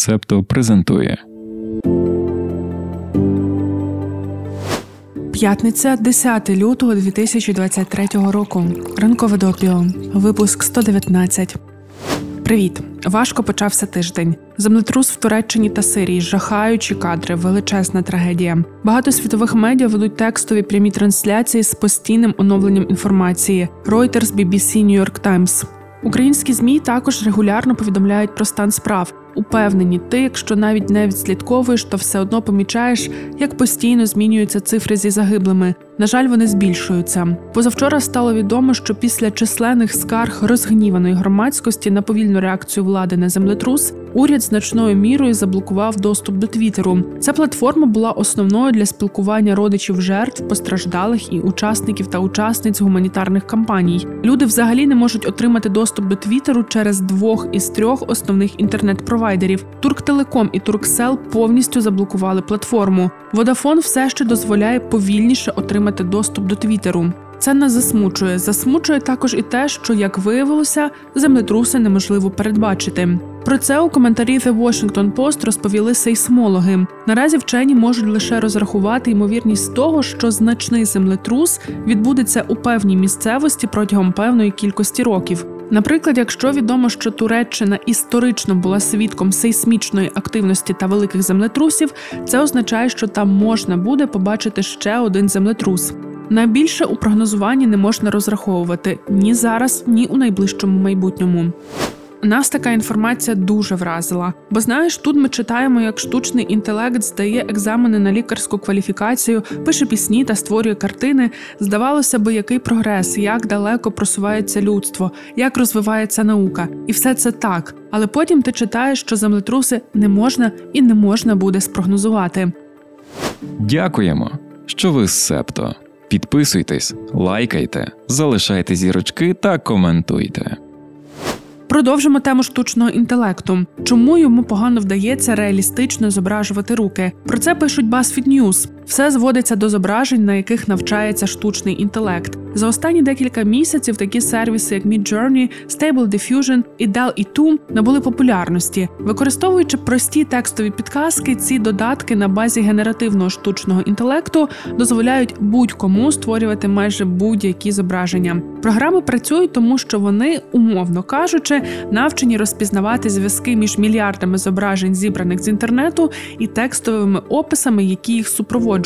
Септо презентує. П'ятниця 10 лютого 2023 року. Ранкове допіо. Випуск 119. Привіт. Важко почався тиждень. Землетрус в Туреччині та Сирії, жахаючі кадри, величезна трагедія. Багато світових медіа ведуть текстові прямі трансляції з постійним оновленням інформації. Reuters, BBC, New York Times. Українські змі також регулярно повідомляють про стан справ. Упевнені, ти, якщо навіть не відслідковуєш, то все одно помічаєш, як постійно змінюються цифри зі загиблими. На жаль, вони збільшуються. Позавчора стало відомо, що після численних скарг розгніваної громадськості на повільну реакцію влади на землетрус уряд значною мірою заблокував доступ до Твіттеру. Ця платформа була основною для спілкування родичів жертв, постраждалих і учасників та учасниць гуманітарних кампаній. Люди взагалі не можуть отримати доступ до Твіттеру через двох із трьох основних інтернет-провайдерів. Турктелеком і Турксел повністю заблокували платформу. Водафон все ще дозволяє повільніше отримати доступ до Твіттеру. Це не засмучує. Засмучує також і те, що, як виявилося, землетруси неможливо передбачити. Про це у коментарі The Washington Post розповіли сейсмологи. Наразі вчені можуть лише розрахувати ймовірність того, що значний землетрус відбудеться у певній місцевості протягом певної кількості років. Наприклад, якщо відомо, що Туреччина історично була свідком сейсмічної активності та великих землетрусів, це означає, що там можна буде побачити ще один землетрус. Найбільше у прогнозуванні не можна розраховувати ні зараз, ні у найближчому майбутньому. Нас така інформація дуже вразила, бо знаєш, тут ми читаємо, як штучний інтелект здає екзамени на лікарську кваліфікацію, пише пісні та створює картини. Здавалося би, який прогрес, як далеко просувається людство, як розвивається наука, і все це так. Але потім ти читаєш, що землетруси не можна і не можна буде спрогнозувати. Дякуємо, що ви з Септо. Підписуйтесь, лайкайте, залишайте зірочки та коментуйте. Продовжимо тему штучного інтелекту. Чому йому погано вдається реалістично зображувати руки? Про це пишуть BuzzFeed News. Все зводиться до зображень, на яких навчається штучний інтелект. За останні декілька місяців такі сервіси, як Midjourney, Stable Diffusion і DALL-E 2 набули популярності, використовуючи прості текстові підказки, ці додатки на базі генеративного штучного інтелекту дозволяють будь-кому створювати майже будь-які зображення. Програми працюють, тому що вони, умовно кажучи, навчені розпізнавати зв'язки між мільярдами зображень, зібраних з інтернету, і текстовими описами, які їх супроводжують.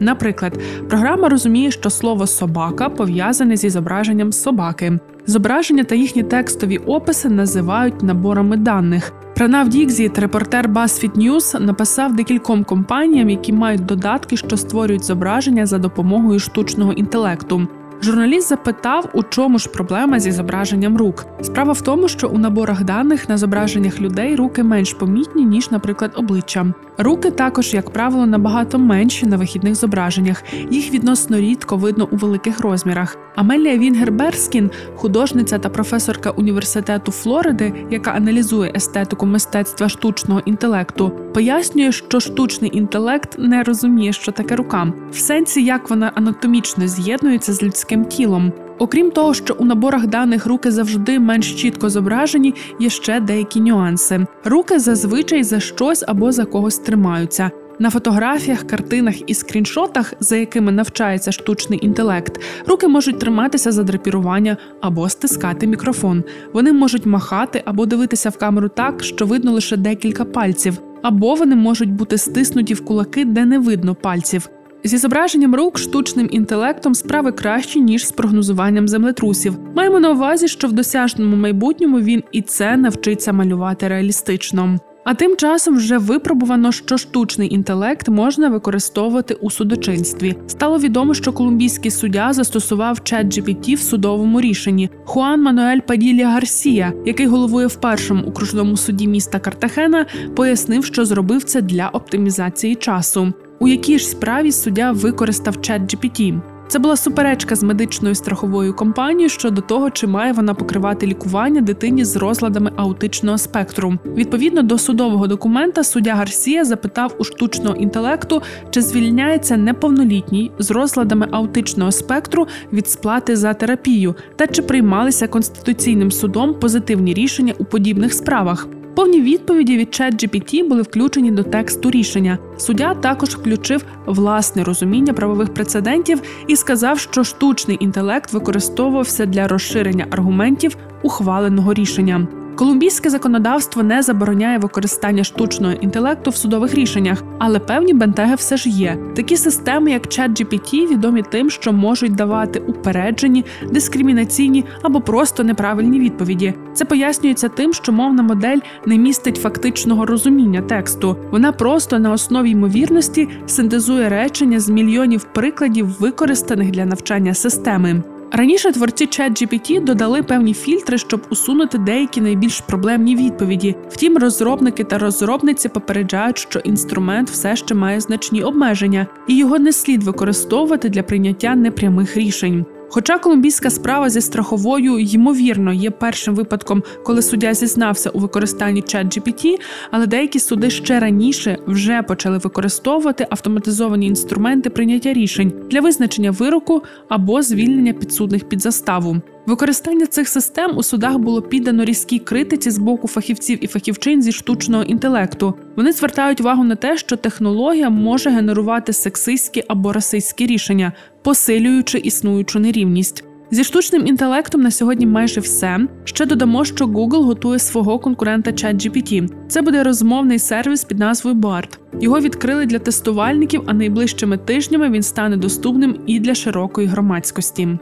Наприклад, програма розуміє, що слово собака пов'язане зі зображенням собаки. Зображення та їхні текстові описи називають наборами даних. Пранав Дікзіт, репортер BuzzFeed News, написав декільком компаніям, які мають додатки, що створюють зображення за допомогою штучного інтелекту. Журналіст запитав, у чому ж проблема зі зображенням рук. Справа в тому, що у наборах даних на зображеннях людей руки менш помітні, ніж, наприклад, обличчя. Руки також, як правило, набагато менші на вихідних зображеннях. Їх відносно рідко видно у великих розмірах. Амелія Вінгер-Берскін, художниця та професорка університету Флориди, яка аналізує естетику мистецтва штучного інтелекту, пояснює, що штучний інтелект не розуміє, що таке рука, в сенсі, як вона анатомічно з'єднується з людським тілом. Окрім того, що у наборах даних руки завжди менш чітко зображені, є ще деякі нюанси. Руки зазвичай за щось або за когось тримаються. На фотографіях, картинах і скріншотах, за якими навчається штучний інтелект, руки можуть триматися за драпірування або стискати мікрофон. Вони можуть махати або дивитися в камеру так, що видно лише декілька пальців, або вони можуть бути стиснуті в кулаки, де не видно пальців. Зі зображенням рук штучним інтелектом справи кращі ніж з прогнозуванням землетрусів. Маємо на увазі, що в досяжному майбутньому він і це навчиться малювати реалістично. А тим часом вже випробувано, що штучний інтелект можна використовувати у судочинстві. Стало відомо, що колумбійський суддя застосував чат в судовому рішенні. Хуан Мануель Паділля Гарсія, який головує в першому окружному суді міста Картахена, пояснив, що зробив це для оптимізації часу. У якій ж справі суддя використав чат? Це була суперечка з медичною страховою компанією щодо того, чи має вона покривати лікування дитині з розладами аутичного спектру. Відповідно до судового документа, суддя Гарсія запитав у штучного інтелекту, чи звільняється неповнолітній з розладами аутичного спектру від сплати за терапію, та чи приймалися конституційним судом позитивні рішення у подібних справах. Повні відповіді від ChatGPT були включені до тексту рішення. Суддя також включив власне розуміння правових прецедентів і сказав, що штучний інтелект використовувався для розширення аргументів ухваленого рішення. Колумбійське законодавство не забороняє використання штучного інтелекту в судових рішеннях, але певні бентеги все ж є. Такі системи, як ChatGPT, відомі тим, що можуть давати упереджені, дискримінаційні або просто неправильні відповіді. Це пояснюється тим, що мовна модель не містить фактичного розуміння тексту. Вона просто на основі ймовірності синтезує речення з мільйонів прикладів, використаних для навчання системи. Раніше творці ChatGPT додали певні фільтри, щоб усунути деякі найбільш проблемні відповіді. Втім, розробники та розробниці попереджають, що інструмент все ще має значні обмеження, і його не слід використовувати для прийняття непрямих рішень. Хоча колумбійська справа зі страховою ймовірно є першим випадком, коли суддя зізнався у використанні ChatGPT, але деякі суди ще раніше вже почали використовувати автоматизовані інструменти прийняття рішень для визначення вироку або звільнення підсудних під заставу. Використання цих систем у судах було піддано різкій критиці з боку фахівців і фахівчин зі штучного інтелекту. Вони звертають увагу на те, що технологія може генерувати сексистські або расистські рішення, посилюючи існуючу нерівність. Зі штучним інтелектом на сьогодні майже все. Ще додамо, що Google готує свого конкурента ChatGPT. Це буде розмовний сервіс під назвою BART. Його відкрили для тестувальників, а найближчими тижнями він стане доступним і для широкої громадськості.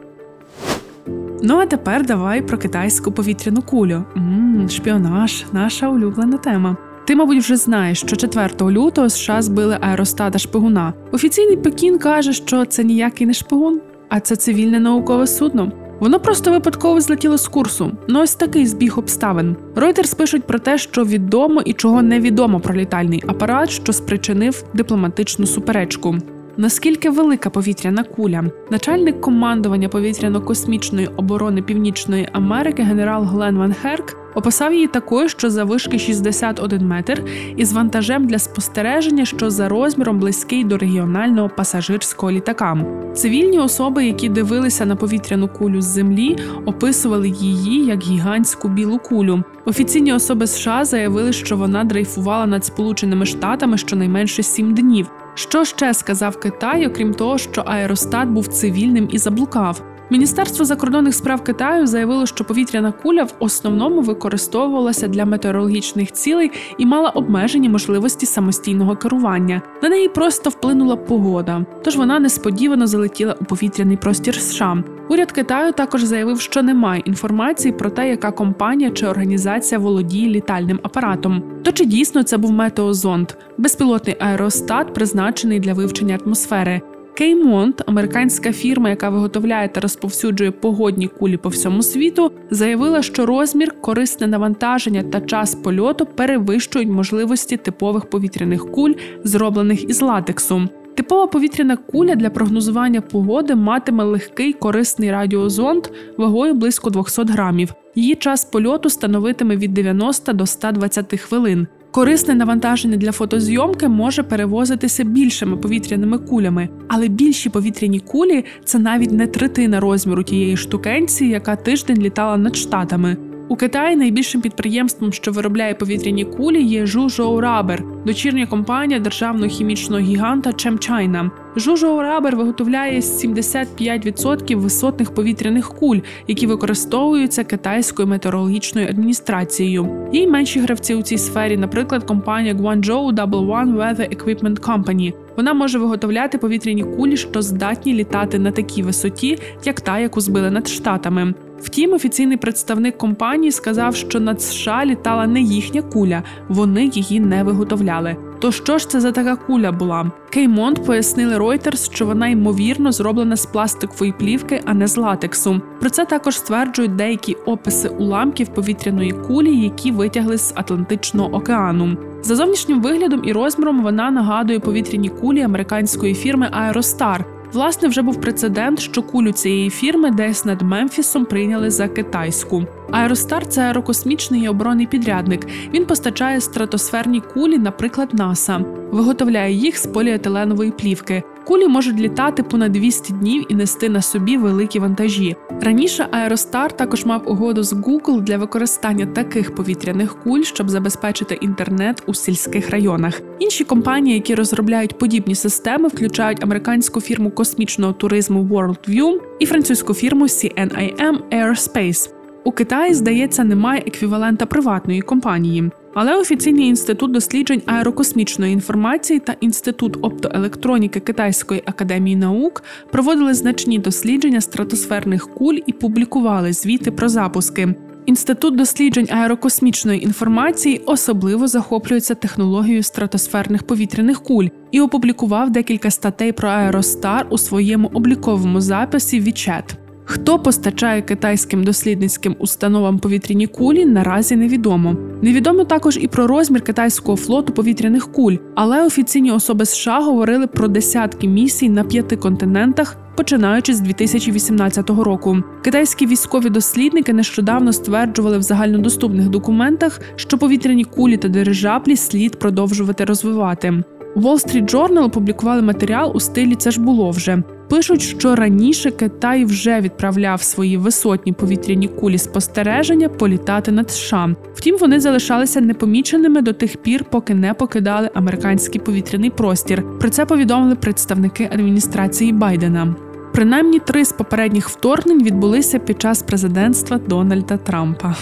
Ну а тепер давай про китайську повітряну кулю. Ммм, шпіонаж, наша улюблена тема. Ти, мабуть, вже знаєш, що 4 лютого США збили аеростата шпигуна. Офіційний Пекін каже, що це ніякий не шпигун, а це цивільне наукове судно. Воно просто випадково злетіло з курсу. Ну ось такий збіг обставин. Reuters пишуть про те, що відомо і чого невідомо про літальний апарат, що спричинив дипломатичну суперечку. Наскільки велика повітряна куля? Начальник командування повітряно-космічної оборони Північної Америки генерал Глен Ван Херк описав її такою, що завишки 61 метр, із вантажем для спостереження, що за розміром близький до регіонального пасажирського літака. Цивільні особи, які дивилися на повітряну кулю з землі, описували її як гігантську білу кулю. Офіційні особи США заявили, що вона дрейфувала над Сполученими Штатами щонайменше сім днів. Що ще сказав Китай, окрім того, що аеростат був цивільним і заблукав? Міністерство закордонних справ Китаю заявило, що повітряна куля в основному використовувалася для метеорологічних цілей і мала обмежені можливості самостійного керування. На неї просто вплинула погода, тож вона несподівано залетіла у повітряний простір США. Уряд Китаю також заявив, що немає інформації про те, яка компанія чи організація володіє літальним апаратом. То чи дійсно це був метеозонд, безпілотний аеростат, призначений для вивчення атмосфери. Кеймонт, американська фірма, яка виготовляє та розповсюджує погодні кулі по всьому світу, заявила, що розмір, корисне навантаження та час польоту перевищують можливості типових повітряних куль, зроблених із латексу. Типова повітряна куля для прогнозування погоди матиме легкий корисний радіозонд вагою близько 200 грамів. Її час польоту становитиме від 90 до 120 хвилин. Корисне навантаження для фотозйомки може перевозитися більшими повітряними кулями, але більші повітряні кулі це навіть не третина розміру тієї штукенці, яка тиждень літала над штатами. У Китаї найбільшим підприємством, що виробляє повітряні кулі, є Zhuzhou Rubber, дочірня компанія державного хімічного гіганта ChemChina. Zhuzhou Rubber виготовляє 75% висотних повітряних куль, які використовуються китайською метеорологічною адміністрацією. Є менші гравці у цій сфері, наприклад, компанія Guangzhou Double One Weather Equipment Company. Вона може виготовляти повітряні кулі, що здатні літати на такій висоті, як та, яку збили над штатами. Втім, офіційний представник компанії сказав, що над США літала не їхня куля, вони її не виготовляли. То що ж це за така куля була? Кеймонт пояснили Reuters, що вона ймовірно зроблена з пластикової плівки, а не з латексу. Про це також стверджують деякі описи уламків повітряної кулі, які витягли з Атлантичного океану. За зовнішнім виглядом і розміром вона нагадує повітряні кулі американської фірми Aerostar. Власне, вже був прецедент, що кулю цієї фірми десь над Мемфісом прийняли за китайську. Аеростар це аерокосмічний оборонний підрядник. Він постачає стратосферні кулі, наприклад, НАСА. Виготовляє їх з поліетиленової плівки. Кулі можуть літати понад 200 днів і нести на собі великі вантажі. Раніше Аеростар також мав угоду з Google для використання таких повітряних куль, щоб забезпечити інтернет у сільських районах. Інші компанії, які розробляють подібні системи, включають американську фірму космічного туризму WorldView і французьку фірму CNIM Aerospace. У Китаї, здається, немає еквівалента приватної компанії. Але офіційний інститут досліджень аерокосмічної інформації та інститут оптоелектроніки Китайської академії наук проводили значні дослідження стратосферних куль і публікували звіти про запуски. Інститут досліджень аерокосмічної інформації особливо захоплюється технологією стратосферних повітряних куль і опублікував декілька статей про Аеростар у своєму обліковому записі WeChat. Хто постачає китайським дослідницьким установам повітряні кулі, наразі невідомо. Невідомо також і про розмір китайського флоту повітряних куль, але офіційні особи США говорили про десятки місій на п'яти континентах. Починаючи з 2018 року, китайські військові дослідники нещодавно стверджували в загальнодоступних документах, що повітряні кулі та дирижаблі слід продовжувати розвивати. Wall Street Journal опублікували матеріал у стилі Це ж було вже. Пишуть, що раніше Китай вже відправляв свої висотні повітряні кулі спостереження політати над США. Втім, вони залишалися непоміченими до тих пір, поки не покидали американський повітряний простір. Про це повідомили представники адміністрації Байдена. Принаймні три з попередніх вторгнень відбулися під час президентства Дональда Трампа.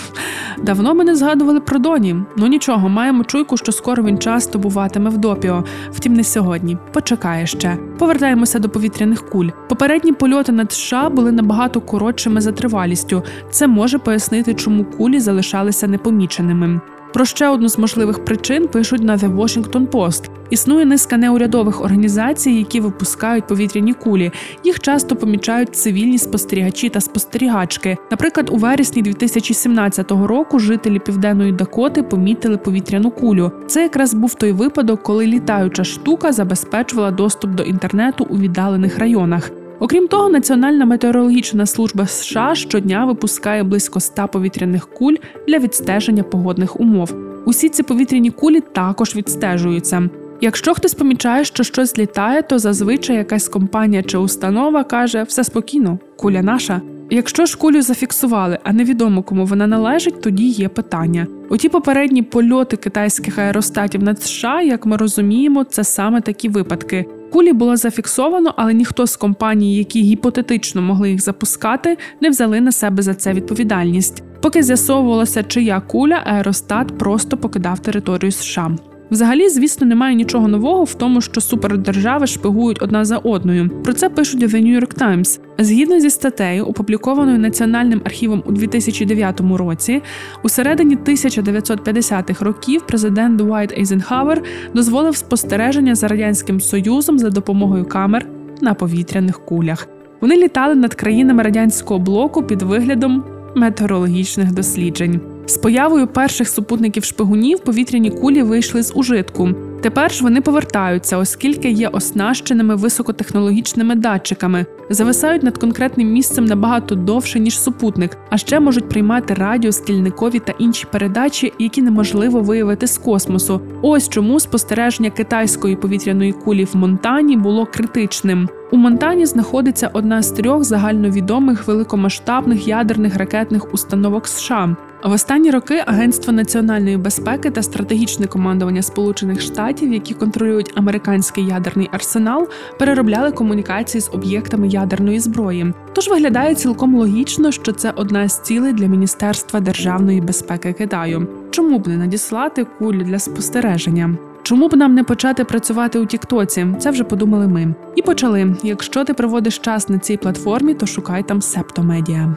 Давно ми не згадували про Доні. Ну нічого, маємо чуйку, що скоро він часто буватиме в допіо. Втім, не сьогодні. Почекає ще. Повертаємося до повітряних куль. Попередні польоти над США були набагато коротшими за тривалістю. Це може пояснити, чому кулі залишалися непоміченими. Про ще одну з можливих причин пишуть на The Washington Post. Існує низка неурядових організацій, які випускають повітряні кулі. Їх часто помічають цивільні спостерігачі та спостерігачки. Наприклад, у вересні 2017 року жителі південної Дакоти помітили повітряну кулю. Це якраз був той випадок, коли літаюча штука забезпечувала доступ до інтернету у віддалених районах. Окрім того, Національна метеорологічна служба США щодня випускає близько 100 повітряних куль для відстеження погодних умов. Усі ці повітряні кулі також відстежуються. Якщо хтось помічає, що щось літає, то зазвичай якась компанія чи установа каже все спокійно, куля наша. Якщо ж кулю зафіксували, а невідомо кому вона належить, тоді є питання. Оті попередні польоти китайських аеростатів над США, як ми розуміємо, це саме такі випадки. Кулі було зафіксовано, але ніхто з компаній, які гіпотетично могли їх запускати, не взяли на себе за це відповідальність. Поки з'ясовувалося, чия куля, аеростат просто покидав територію США. Взагалі, звісно, немає нічого нового в тому, що супердержави шпигують одна за одною. Про це пишуть The New York Times. Згідно зі статтею, опублікованою Національним архівом у 2009 році, у середині 1950-х років президент Дуайт Ейзенхауер дозволив спостереження за радянським союзом за допомогою камер на повітряних кулях. Вони літали над країнами радянського блоку під виглядом метеорологічних досліджень. З появою перших супутників шпигунів повітряні кулі вийшли з ужитку. Тепер ж вони повертаються, оскільки є оснащеними високотехнологічними датчиками, зависають над конкретним місцем набагато довше ніж супутник, а ще можуть приймати радіо, стільникові та інші передачі, які неможливо виявити з космосу. Ось чому спостереження китайської повітряної кулі в Монтані було критичним. У Монтані знаходиться одна з трьох загальновідомих великомасштабних ядерних ракетних установок США. В останні роки Агентство національної безпеки та стратегічне командування Сполучених Штатів, які контролюють американський ядерний арсенал, переробляли комунікації з об'єктами ядерної зброї. Тож виглядає цілком логічно, що це одна з цілей для Міністерства державної безпеки Китаю. Чому б не надіслати кулі для спостереження? Чому б нам не почати працювати у Тіктоці? Це вже подумали ми. І почали. Якщо ти проводиш час на цій платформі, то шукай там Септомедіа.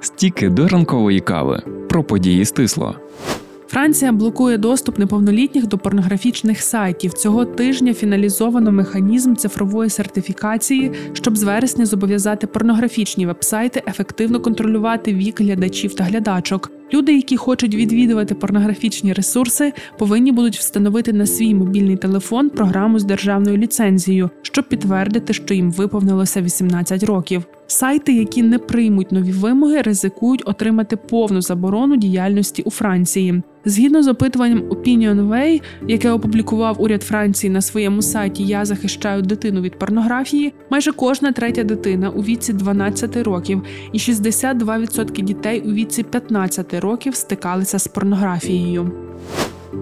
Стіки до ранкової кави про події стисло. Франція блокує доступ неповнолітніх до порнографічних сайтів. Цього тижня фіналізовано механізм цифрової сертифікації, щоб з вересня зобов'язати порнографічні вебсайти ефективно контролювати вік глядачів та глядачок. Люди, які хочуть відвідувати порнографічні ресурси, повинні будуть встановити на свій мобільний телефон програму з державною ліцензією, щоб підтвердити, що їм виповнилося 18 років. Сайти, які не приймуть нові вимоги, ризикують отримати повну заборону діяльності у Франції. Згідно з опитуванням Opinionway, яке опублікував уряд Франції на своєму сайті Я захищаю дитину від порнографії, майже кожна третя дитина у віці 12 років і 62% дітей у віці 15 років стикалися з порнографією.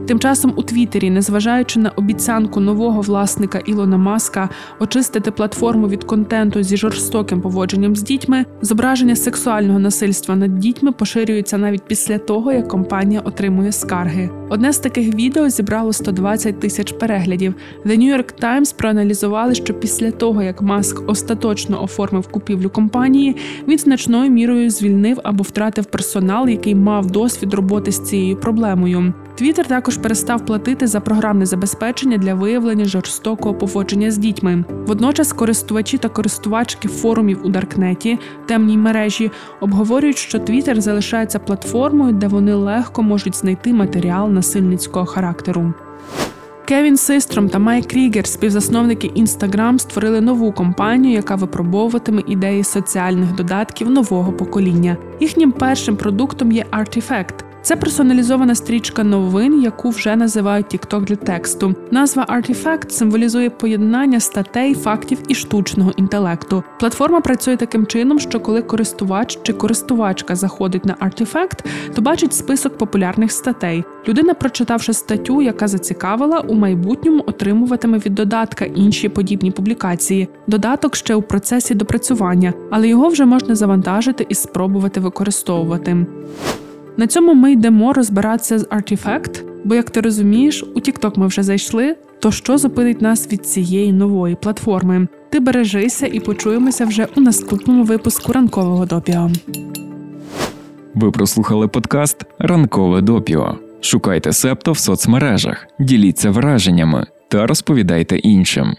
Тим часом у Твіттері, незважаючи на обіцянку нового власника Ілона Маска очистити платформу від контенту зі жорстоким поводженням з дітьми, зображення сексуального насильства над дітьми поширюється навіть після того, як компанія отримує скарги. Одне з таких відео зібрало 120 тисяч переглядів. The New York Times проаналізували, що після того, як Маск остаточно оформив купівлю компанії, він значною мірою звільнив або втратив персонал, який мав досвід роботи з цією проблемою. Твіттер також перестав платити за програмне забезпечення для виявлення жорстокого поводження з дітьми. Водночас користувачі та користувачки форумів у Даркнеті, темній мережі, обговорюють, що Твіттер залишається платформою, де вони легко можуть знайти матеріал насильницького характеру. Кевін Систром та Майк Крігер, співзасновники Instagram, створили нову компанію, яка випробовуватиме ідеї соціальних додатків нового покоління. Їхнім першим продуктом є Artifact – це персоналізована стрічка новин, яку вже називають TikTok для тексту. Назва Artifact символізує поєднання статей, фактів і штучного інтелекту. Платформа працює таким чином, що коли користувач чи користувачка заходить на Artifact, то бачить список популярних статей. Людина, прочитавши статтю, яка зацікавила, у майбутньому отримуватиме від додатка інші подібні публікації. Додаток ще у процесі допрацювання, але його вже можна завантажити і спробувати використовувати. На цьому ми йдемо розбиратися з Artifact, бо, як ти розумієш, у TikTok ми вже зайшли. То що зупинить нас від цієї нової платформи? Ти бережися і почуємося вже у наступному випуску ранкового допіо. Ви прослухали подкаст Ранкове допіо. Шукайте септо в соцмережах, діліться враженнями та розповідайте іншим.